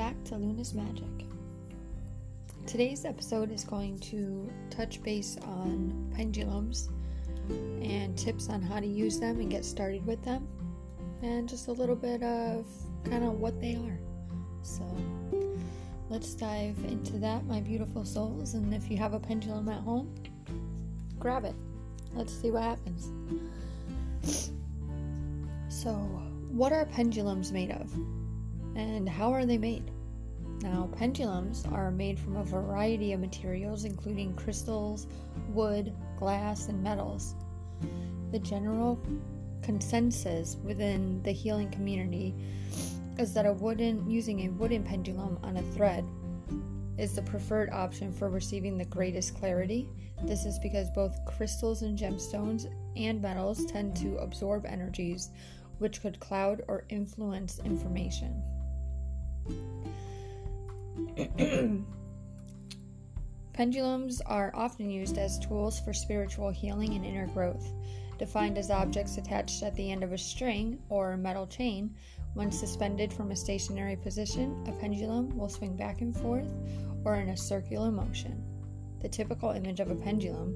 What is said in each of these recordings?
back to Luna's Magic. Today's episode is going to touch base on pendulums and tips on how to use them and get started with them, and just a little bit of kind of what they are. So, let's dive into that, my beautiful souls. And if you have a pendulum at home, grab it. Let's see what happens. So, what are pendulums made of? And how are they made? Now, pendulums are made from a variety of materials, including crystals, wood, glass, and metals. The general consensus within the healing community is that a wooden using a wooden pendulum on a thread is the preferred option for receiving the greatest clarity. This is because both crystals and gemstones and metals tend to absorb energies which could cloud or influence information. Pendulums are often used as tools for spiritual healing and inner growth. Defined as objects attached at the end of a string or metal chain, when suspended from a stationary position, a pendulum will swing back and forth or in a circular motion. The typical image of a pendulum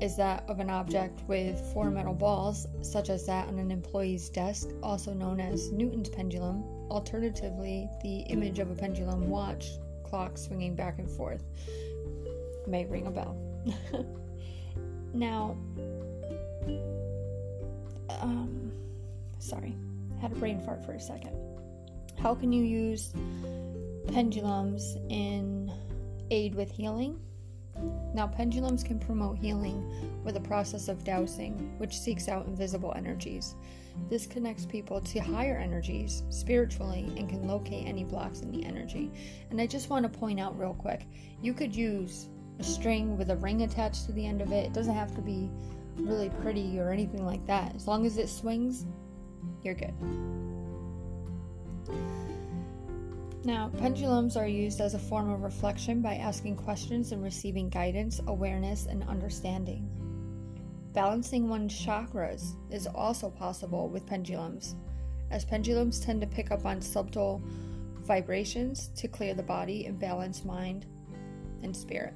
is that of an object with four metal balls, such as that on an employee's desk, also known as Newton's pendulum. Alternatively, the image of a pendulum watch clock swinging back and forth may ring a bell. now, um, sorry, had a brain fart for a second. How can you use pendulums in aid with healing? Now, pendulums can promote healing with a process of dowsing, which seeks out invisible energies. This connects people to higher energies spiritually and can locate any blocks in the energy. And I just want to point out real quick you could use a string with a ring attached to the end of it. It doesn't have to be really pretty or anything like that. As long as it swings, you're good. Now, pendulums are used as a form of reflection by asking questions and receiving guidance, awareness, and understanding. Balancing one's chakras is also possible with pendulums, as pendulums tend to pick up on subtle vibrations to clear the body and balance mind and spirit.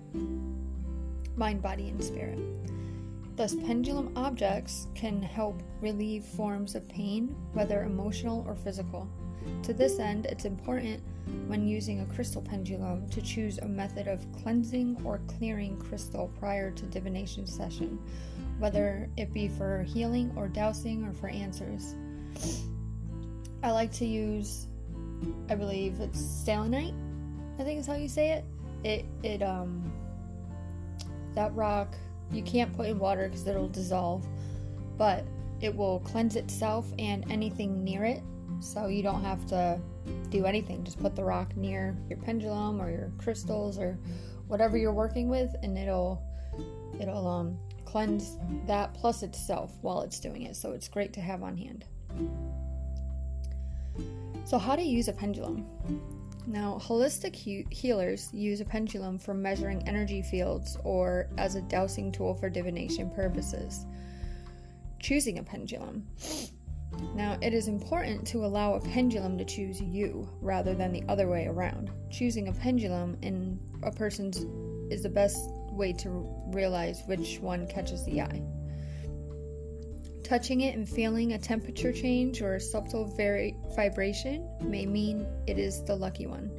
Mind, body, and spirit. Thus, pendulum objects can help relieve forms of pain, whether emotional or physical. To this end, it's important when using a crystal pendulum to choose a method of cleansing or clearing crystal prior to divination session, whether it be for healing or dowsing or for answers. I like to use, I believe it's selenite. I think is how you say it. It it um that rock you can't put in water because it'll dissolve, but it will cleanse itself and anything near it so you don't have to do anything. Just put the rock near your pendulum or your crystals or whatever you're working with, and it'll it'll um, cleanse that plus itself while it's doing it. So it's great to have on hand. So, how to use a pendulum? Now, holistic he- healers use a pendulum for measuring energy fields or as a dowsing tool for divination purposes. Choosing a pendulum. Now, it is important to allow a pendulum to choose you rather than the other way around. Choosing a pendulum in a person's is the best way to realize which one catches the eye. Touching it and feeling a temperature change or a subtle vari- vibration may mean it is the lucky one.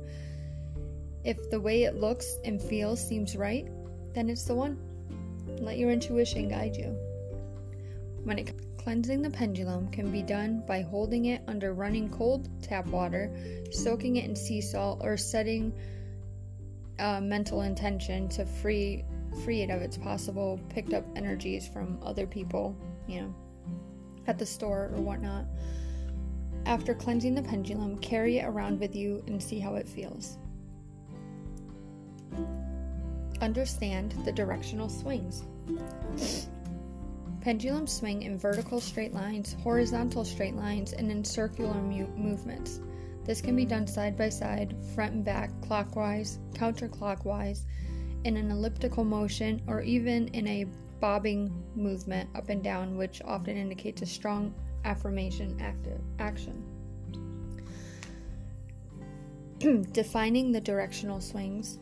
If the way it looks and feels seems right, then it's the one. Let your intuition guide you. When it Cleansing the pendulum can be done by holding it under running cold tap water, soaking it in sea salt, or setting a mental intention to free free it of its possible picked up energies from other people, you know, at the store or whatnot. After cleansing the pendulum, carry it around with you and see how it feels. Understand the directional swings. Pendulums swing in vertical straight lines, horizontal straight lines, and in circular mu- movements. This can be done side by side, front and back, clockwise, counterclockwise, in an elliptical motion, or even in a bobbing movement up and down, which often indicates a strong affirmation active action. Defining the directional swings.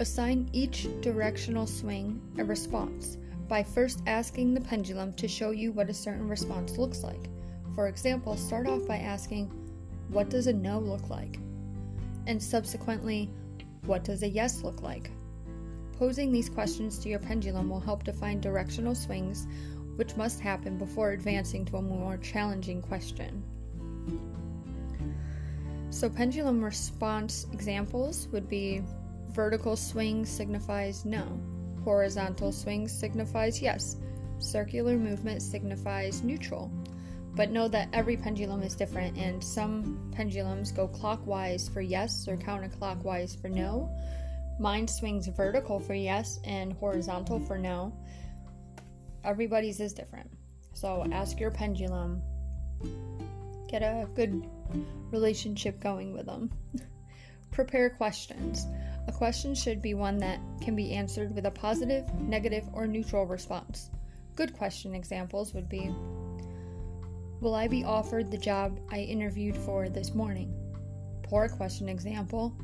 Assign each directional swing a response by first asking the pendulum to show you what a certain response looks like. For example, start off by asking, What does a no look like? And subsequently, What does a yes look like? Posing these questions to your pendulum will help define directional swings, which must happen before advancing to a more challenging question. So, pendulum response examples would be Vertical swing signifies no. Horizontal swing signifies yes. Circular movement signifies neutral. But know that every pendulum is different, and some pendulums go clockwise for yes or counterclockwise for no. Mine swings vertical for yes and horizontal for no. Everybody's is different. So ask your pendulum. Get a good relationship going with them. Prepare questions. A question should be one that can be answered with a positive, negative, or neutral response. Good question examples would be Will I be offered the job I interviewed for this morning? Poor question example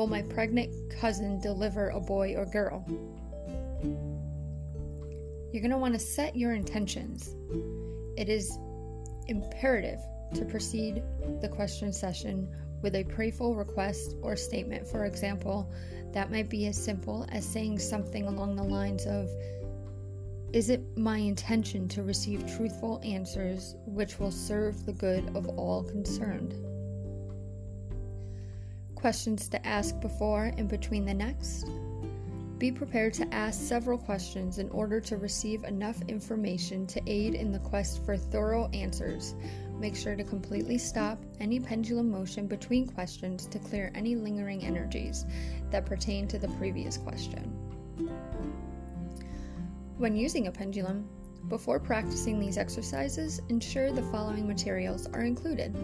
Will my pregnant cousin deliver a boy or girl? You're going to want to set your intentions. It is imperative to proceed the question session with a prayerful request or statement. For example, that might be as simple as saying something along the lines of, Is it my intention to receive truthful answers which will serve the good of all concerned? Questions to ask before and between the next. Be prepared to ask several questions in order to receive enough information to aid in the quest for thorough answers, Make sure to completely stop any pendulum motion between questions to clear any lingering energies that pertain to the previous question. When using a pendulum, before practicing these exercises, ensure the following materials are included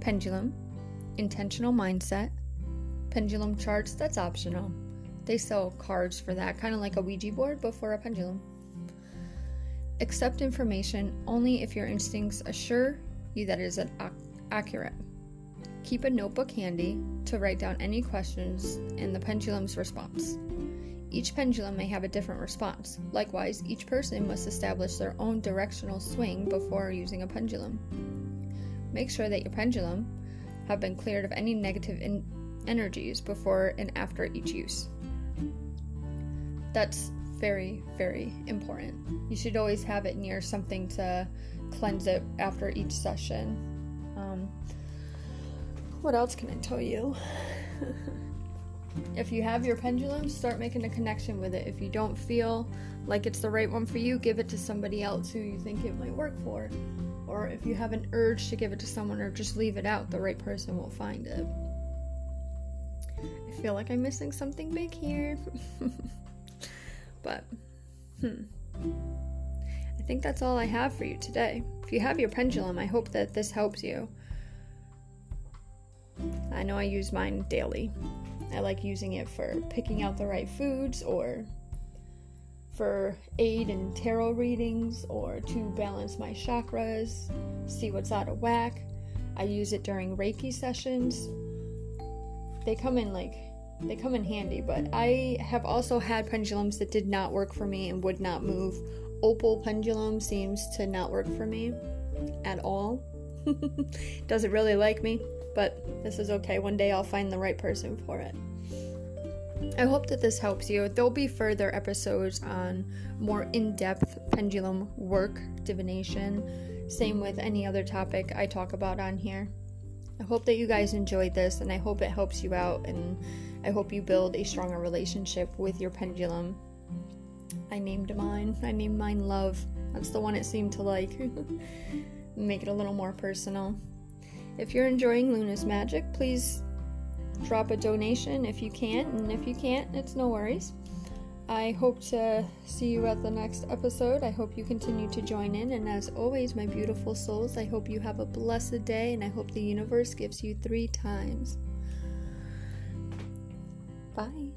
pendulum, intentional mindset, pendulum charts, that's optional. They sell cards for that, kind of like a Ouija board, but for a pendulum. Accept information only if your instincts assure you that it is ac- accurate. Keep a notebook handy to write down any questions and the pendulum's response. Each pendulum may have a different response. Likewise, each person must establish their own directional swing before using a pendulum. Make sure that your pendulum have been cleared of any negative in- energies before and after each use. That's very, very important. You should always have it near something to cleanse it after each session. Um, what else can I tell you? if you have your pendulum, start making a connection with it. If you don't feel like it's the right one for you, give it to somebody else who you think it might work for. Or if you have an urge to give it to someone or just leave it out, the right person will find it. I feel like I'm missing something big here. But, hmm. I think that's all I have for you today. If you have your pendulum, I hope that this helps you. I know I use mine daily. I like using it for picking out the right foods or for aid in tarot readings or to balance my chakras, see what's out of whack. I use it during Reiki sessions. They come in like they come in handy, but I have also had pendulums that did not work for me and would not move. Opal pendulum seems to not work for me at all. Doesn't really like me, but this is okay. One day I'll find the right person for it. I hope that this helps you. There'll be further episodes on more in depth pendulum work, divination, same with any other topic I talk about on here. I hope that you guys enjoyed this and I hope it helps you out and I hope you build a stronger relationship with your pendulum. I named mine. I named mine Love. That's the one it seemed to like. Make it a little more personal. If you're enjoying Luna's magic, please drop a donation if you can, and if you can't, it's no worries. I hope to see you at the next episode. I hope you continue to join in. And as always, my beautiful souls, I hope you have a blessed day and I hope the universe gives you three times. Bye.